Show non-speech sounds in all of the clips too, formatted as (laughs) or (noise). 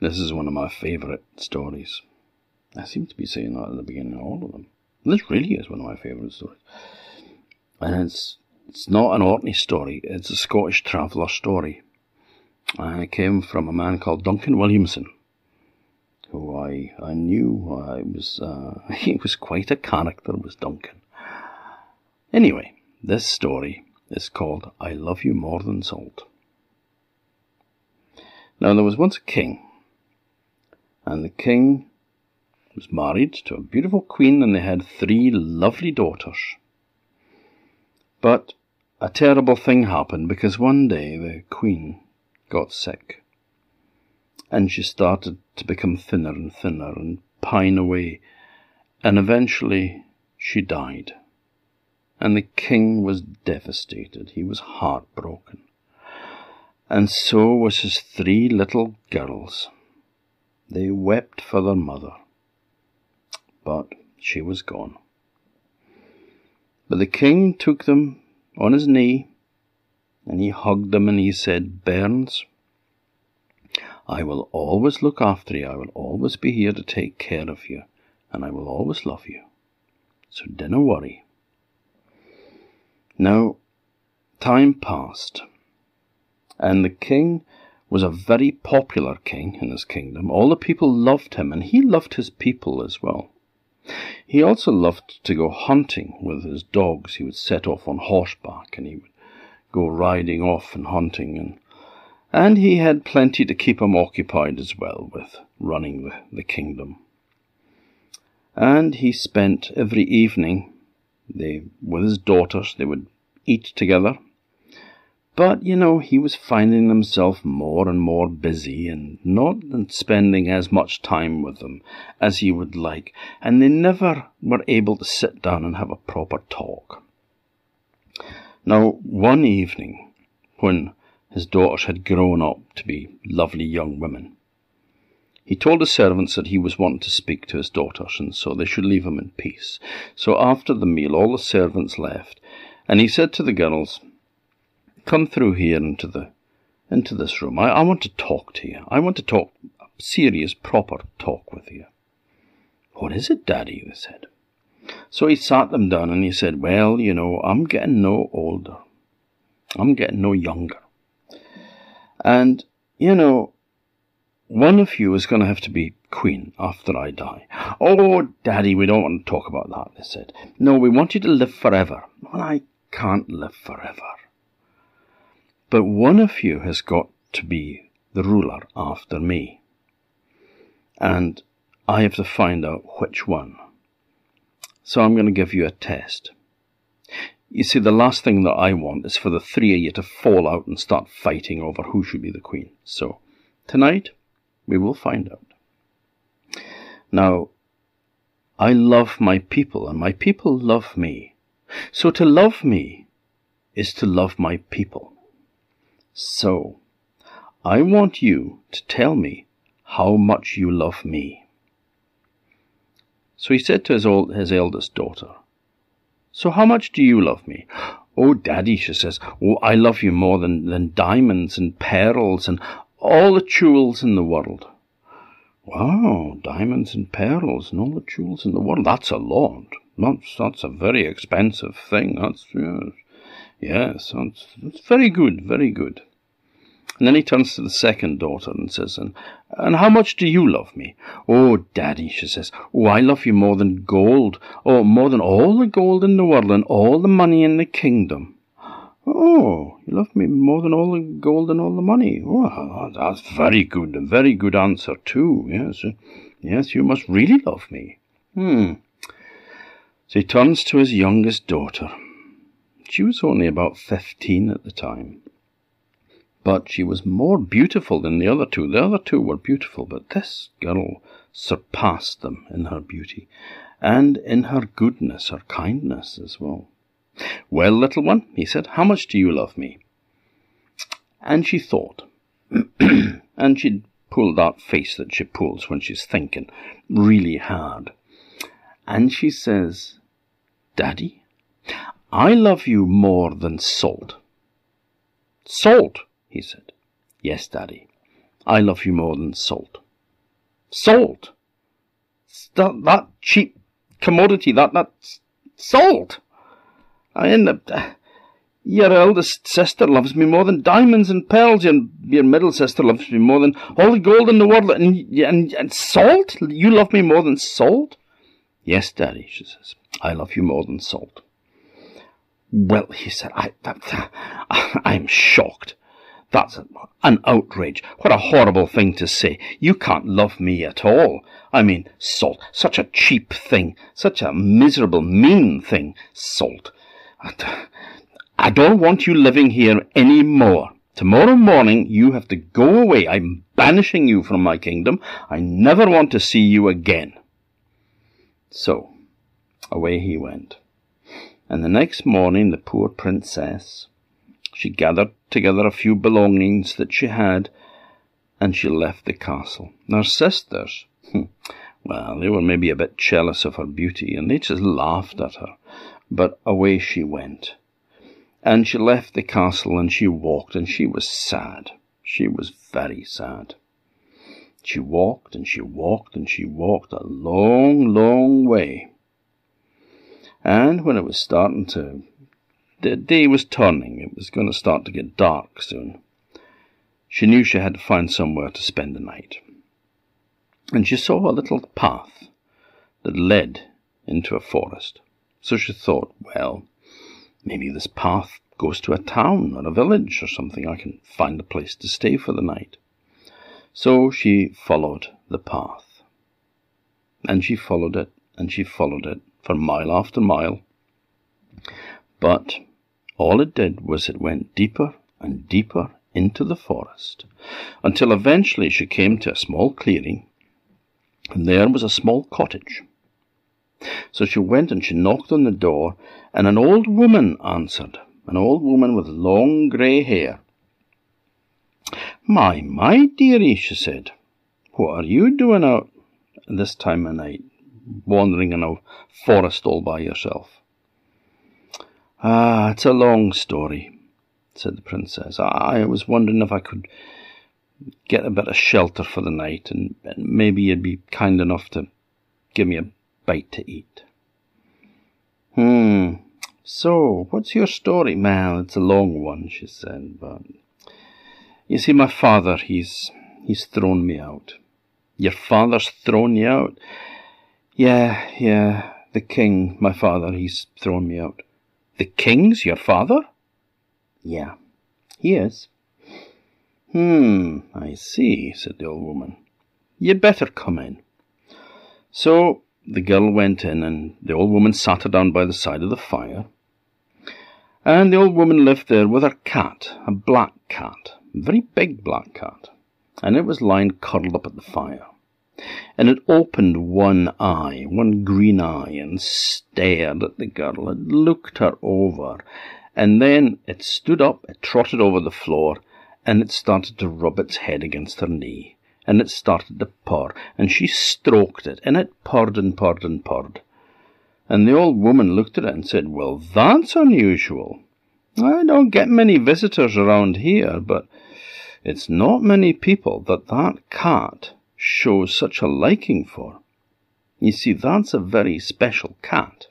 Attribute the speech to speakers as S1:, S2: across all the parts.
S1: This is one of my favourite stories. I seem to be saying that at the beginning of all of them. This really is one of my favourite stories. And it's it's not an Orkney story, it's a Scottish traveller story. And it came from a man called Duncan Williamson, who I, I knew I was uh, (laughs) he was quite a character, was Duncan. Anyway, this story is called I Love You More Than Salt. Now there was once a king, and the king was married to a beautiful queen, and they had three lovely daughters. But a terrible thing happened because one day the queen got sick, and she started to become thinner and thinner and pine away, and eventually she died. And the king was devastated. He was heartbroken. And so was his three little girls. They wept for their mother but she was gone. But the king took them on his knee, and he hugged them and he said, Bairns, I will always look after you. I will always be here to take care of you, and I will always love you. So dinna worry. Now, time passed, and the king was a very popular king in his kingdom. All the people loved him, and he loved his people as well. He also loved to go hunting with his dogs. He would set off on horseback and he would go riding off and hunting and and he had plenty to keep him occupied as well with running the, the kingdom. And he spent every evening they with his daughters they would eat together but, you know, he was finding himself more and more busy and not spending as much time with them as he would like, and they never were able to sit down and have a proper talk. Now, one evening, when his daughters had grown up to be lovely young women, he told the servants that he was wanting to speak to his daughters, and so they should leave him in peace. So after the meal, all the servants left, and he said to the girls, come through here into the into this room. I, I want to talk to you. I want to talk serious, proper talk with you. What is it, Daddy? They said. So he sat them down and he said, Well, you know, I'm getting no older. I'm getting no younger. And, you know, one of you is going to have to be queen after I die. Oh, Daddy, we don't want to talk about that, they said. No, we want you to live forever. Well, I can't live forever. But one of you has got to be the ruler after me. And I have to find out which one. So I'm going to give you a test. You see, the last thing that I want is for the three of you to fall out and start fighting over who should be the queen. So, tonight, we will find out. Now, I love my people, and my people love me. So to love me is to love my people. So, I want you to tell me how much you love me. So he said to his, old, his eldest daughter, So how much do you love me? Oh, Daddy, she says, Oh, I love you more than, than diamonds and pearls and all the jewels in the world. Wow, diamonds and pearls and all the jewels in the world. That's a lot. That's, that's a very expensive thing. That's, yes, yes that's, that's very good, very good. And then he turns to the second daughter and says, and, and how much do you love me? Oh, Daddy, she says, oh, I love you more than gold, oh, more than all the gold in the world and all the money in the kingdom. Oh, you love me more than all the gold and all the money. Oh, that's very good, a very good answer too. Yes, yes, you must really love me. Hmm. So he turns to his youngest daughter. She was only about fifteen at the time. But she was more beautiful than the other two. The other two were beautiful, but this girl surpassed them in her beauty and in her goodness, her kindness as well. Well, little one, he said, how much do you love me? And she thought, (clears throat) and she'd pull that face that she pulls when she's thinking really hard. And she says, Daddy, I love you more than salt. Salt, he said. Yes, Daddy, I love you more than salt. Salt. That, that cheap commodity, that, that salt. I end up. Uh, your eldest sister loves me more than diamonds and pearls, and your middle sister loves me more than all the gold in the world, and, and, and salt? You love me more than salt? Yes, Daddy, she says. I love you more than salt. Well, he said, I, that, uh, (laughs) I'm shocked. That's an outrage. What a horrible thing to say. You can't love me at all. I mean, salt. Such a cheap thing. Such a miserable, mean thing. Salt. Uh, I don't want you living here any more. Tomorrow morning you have to go away. I'm banishing you from my kingdom. I never want to see you again. So, away he went. And the next morning the poor princess, she gathered together a few belongings that she had, and she left the castle. Her sisters, hmm, well, they were maybe a bit jealous of her beauty, and they just laughed at her. But away she went. And she left the castle and she walked, and she was sad. She was very sad. She walked and she walked and she walked a long, long way. And when it was starting to, the day was turning, it was going to start to get dark soon. She knew she had to find somewhere to spend the night. And she saw a little path that led into a forest. So she thought, well, Maybe this path goes to a town or a village or something. I can find a place to stay for the night. So she followed the path. And she followed it, and she followed it for mile after mile. But all it did was it went deeper and deeper into the forest, until eventually she came to a small clearing, and there was a small cottage. So she went and she knocked on the door, and an old woman answered, an old woman with long grey hair. My, my dearie, she said, what are you doing out this time of night, wandering in a forest all by yourself? Ah, it's a long story, said the princess. I was wondering if I could get a bit of shelter for the night, and maybe you'd be kind enough to give me a bite to eat. Hmm. So, what's your story? Well, it's a long one, she said, but you see, my father, he's he's thrown me out. Your father's thrown you out? Yeah, yeah. The king, my father, he's thrown me out. The king's your father? Yeah, he is. Hmm, I see, said the old woman. You'd better come in. So the girl went in, and the old woman sat her down by the side of the fire. And the old woman lived there with her cat, a black cat, a very big black cat, and it was lying curled up at the fire. And it opened one eye, one green eye, and stared at the girl. It looked her over, and then it stood up, it trotted over the floor, and it started to rub its head against her knee and it started to purr, and she stroked it, and it purred and purred and purred. And the old woman looked at it and said, Well, that's unusual. I don't get many visitors around here, but it's not many people that that cat shows such a liking for. You see, that's a very special cat.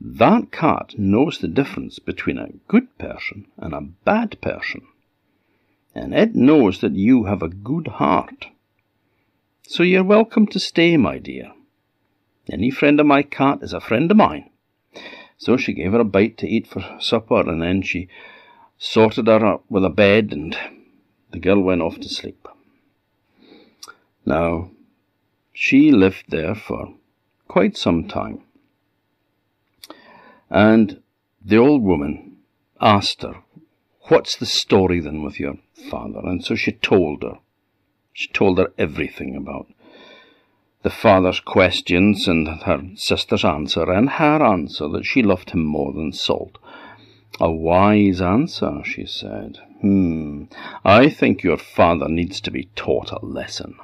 S1: That cat knows the difference between a good person and a bad person and it knows that you have a good heart. So you're welcome to stay, my dear. Any friend of my cat is a friend of mine. So she gave her a bite to eat for supper, and then she sorted her up with a bed, and the girl went off to sleep. Now, she lived there for quite some time. And the old woman asked her, What's the story then with your father. And so she told her. She told her everything about the father's questions and her sister's answer, and her answer that she loved him more than salt. A wise answer, she said. Hmm, I think your father needs to be taught a lesson.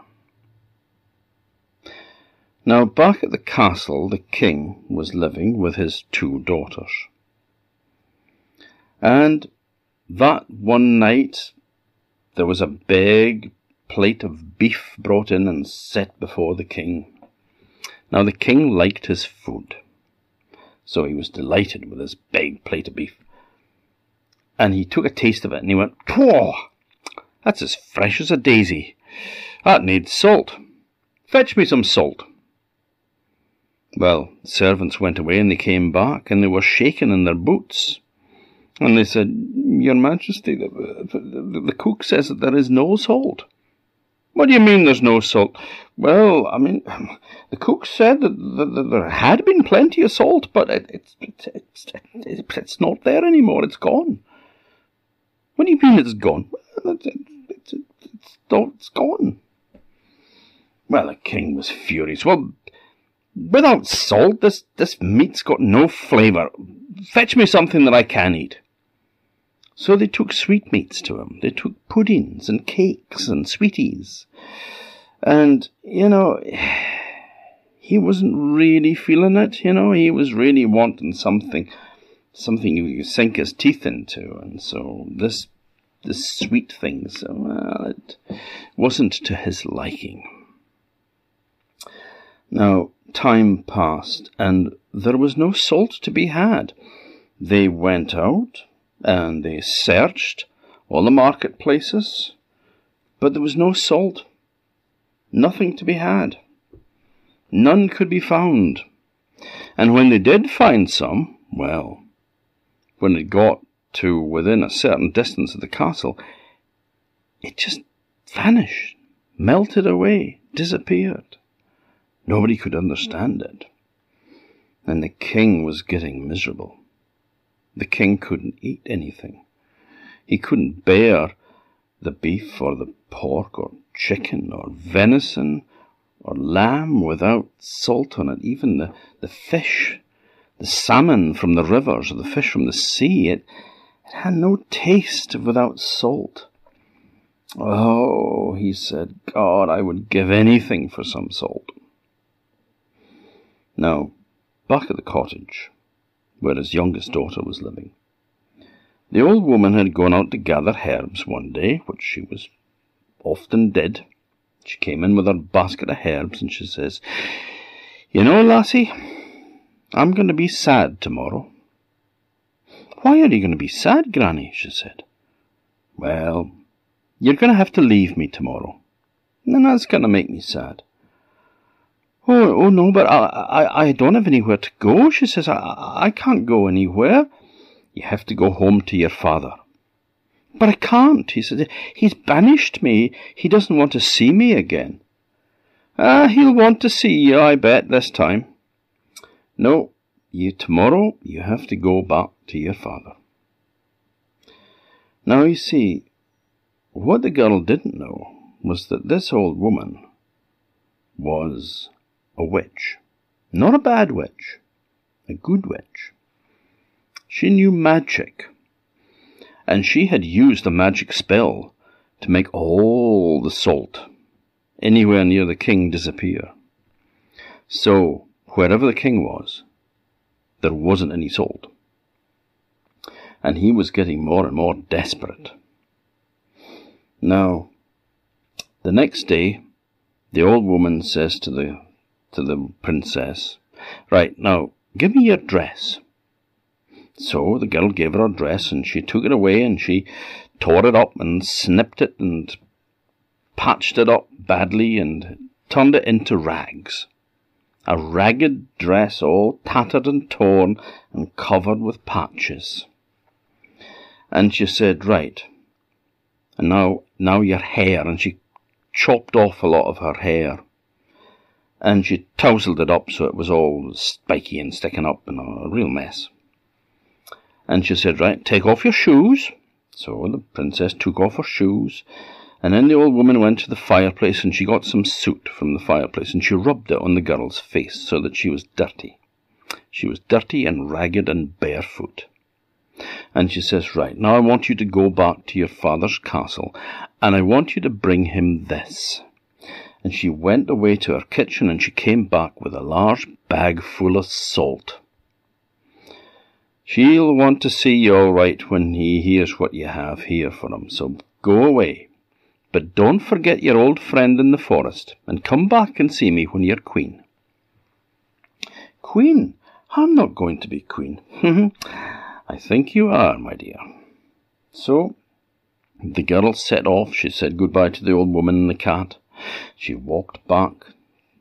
S1: Now, back at the castle, the king was living with his two daughters. And that one night there was a big plate of beef brought in and set before the king. Now the king liked his food, so he was delighted with his big plate of beef. And he took a taste of it and he went, Whoa! That's as fresh as a daisy. That needs salt. Fetch me some salt. Well, the servants went away and they came back and they were shaking in their boots. And they said, Your Majesty, the, the, the, cook says that there is no salt. What do you mean there's no salt? Well, I mean, (laughs) the cook said that, that, that there had been plenty of salt, but it, it's, it's, it's, it's not there anymore. It's gone. What do you mean it's gone? It's, it's, it's, it's gone. Well, the king was furious. Well, without salt, this, this meat's got no flavour. Fetch me something that I can eat. So they took sweetmeats to him. They took puddings and cakes and sweeties. And, you know, he wasn't really feeling it, you know, he was really wanting something, something you could sink his teeth into. And so this, this sweet things, well, it wasn't to his liking. Now, time passed, and there was no salt to be had. They went out, and they searched all the marketplaces, but there was no salt, nothing to be had. None could be found. And when they did find some, well, when it got to within a certain distance of the castle, it just vanished, melted away, disappeared. Nobody could understand it. And the king was getting miserable. The king couldn't eat anything. He couldn't bear the beef or the pork or chicken or venison or lamb without salt on it. Even the, the fish, the salmon from the rivers or the fish from the sea, it, it had no taste without salt. Oh, he said, God, I would give anything for some salt. Now, back at the cottage, where his youngest daughter was living. The old woman had gone out to gather herbs one day, which she was often did. She came in with her basket of herbs, and she says, You know, lassie, I'm going to be sad tomorrow. Why are you going to be sad, Granny? she said. Well, you're going to have to leave me tomorrow, and that's going to make me sad. Oh, oh no, but I, I, I don't have anywhere to go, she says. I, I can't go anywhere. You have to go home to your father. But I can't, he said. He's banished me. He doesn't want to see me again. Ah, he'll want to see you, I bet, this time. No, you tomorrow you have to go back to your father. Now you see, what the girl didn't know was that this old woman was a witch. Not a bad witch, a good witch. She knew magic, and she had used a magic spell to make all the salt anywhere near the king disappear. So, wherever the king was, there wasn't any salt. And he was getting more and more desperate. Now, the next day, the old woman says to the to the princess. Right, now, give me your dress. So the girl gave her her dress, and she took it away, and she tore it up, and snipped it, and patched it up badly, and turned it into rags. A ragged dress all tattered and torn, and covered with patches. And she said, Right, and now, now your hair, and she chopped off a lot of her hair and she tousled it up so it was all spiky and sticking up and a real mess. And she said, Right, take off your shoes. So the princess took off her shoes, and then the old woman went to the fireplace and she got some soot from the fireplace and she rubbed it on the girl's face so that she was dirty. She was dirty and ragged and barefoot. And she says, Right, now I want you to go back to your father's castle, and I want you to bring him this and she went away to her kitchen and she came back with a large bag full of salt. She'll want to see you all right when he hears what you have here for him, so go away. But don't forget your old friend in the forest, and come back and see me when you're queen. Queen? I'm not going to be queen. (laughs) I think you are, my dear. So the girl set off. She said goodbye to the old woman and the cat. She walked back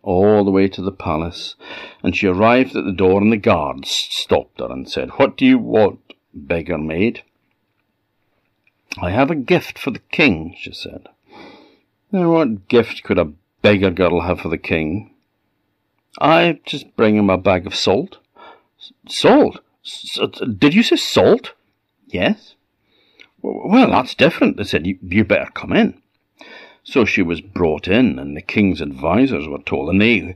S1: all the way to the palace, and she arrived at the door, and the guards stopped her and said, What do you want, beggar maid? I have a gift for the king, she said. Now, what gift could a beggar girl have for the king? I just bring him a bag of salt. Salt? did you say salt? Yes. Well, that's different. They said, you, you better come in. So she was brought in, and the king's advisers were told, and they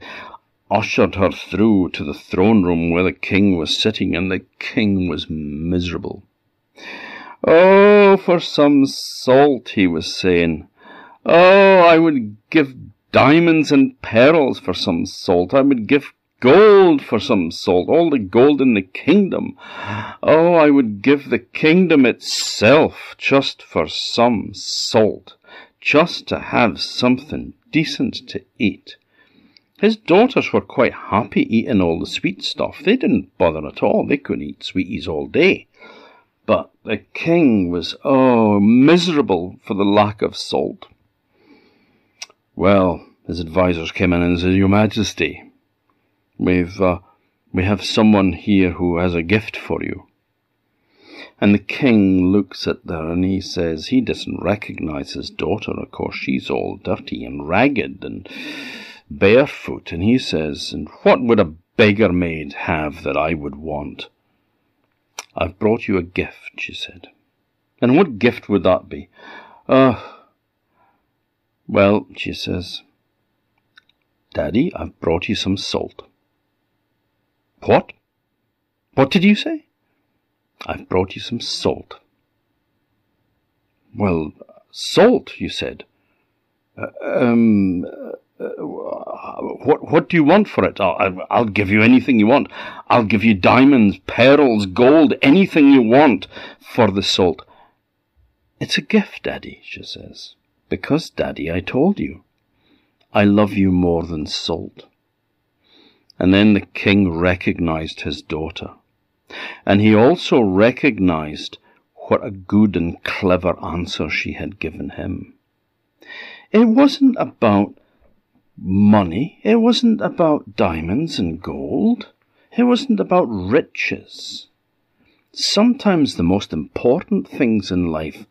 S1: ushered her through to the throne room where the king was sitting, and the king was miserable. Oh, for some salt, he was saying. Oh, I would give diamonds and pearls for some salt. I would give gold for some salt, all the gold in the kingdom. Oh, I would give the kingdom itself just for some salt, just to have something decent to eat. His daughters were quite happy eating all the sweet stuff. They didn't bother at all. They could eat sweeties all day. But the king was, oh, miserable for the lack of salt. Well, his advisers came in and said, Your Majesty, We've, uh, we have someone here who has a gift for you. And the king looks at her and he says he doesn't recognize his daughter. Of course, she's all dirty and ragged and barefoot. And he says, And what would a beggar maid have that I would want? I've brought you a gift, she said. And what gift would that be? Ah, uh, well, she says, Daddy, I've brought you some salt. What? What did you say? I've brought you some salt. Well, salt, you said. Uh, um, uh, what, what do you want for it? I'll, I'll give you anything you want. I'll give you diamonds, pearls, gold, anything you want for the salt. It's a gift, Daddy, she says. Because, Daddy, I told you. I love you more than salt. And then the king recognized his daughter. And he also recognized what a good and clever answer she had given him. It wasn't about money. It wasn't about diamonds and gold. It wasn't about riches. Sometimes the most important things in life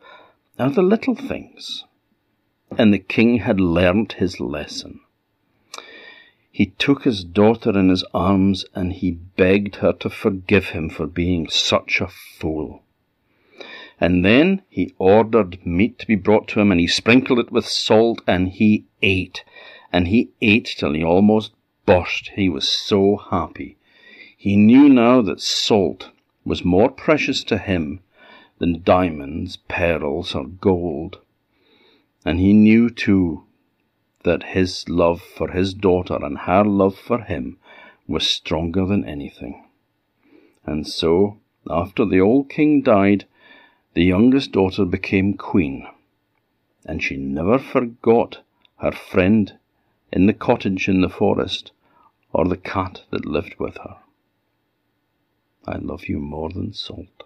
S1: are the little things. And the king had learnt his lesson. He took his daughter in his arms and he begged her to forgive him for being such a fool. And then he ordered meat to be brought to him and he sprinkled it with salt and he ate. And he ate till he almost burst. He was so happy. He knew now that salt was more precious to him than diamonds, pearls, or gold. And he knew too that his love for his daughter and her love for him was stronger than anything. And so, after the old king died, the youngest daughter became queen, and she never forgot her friend in the cottage in the forest or the cat that lived with her. I love you more than salt.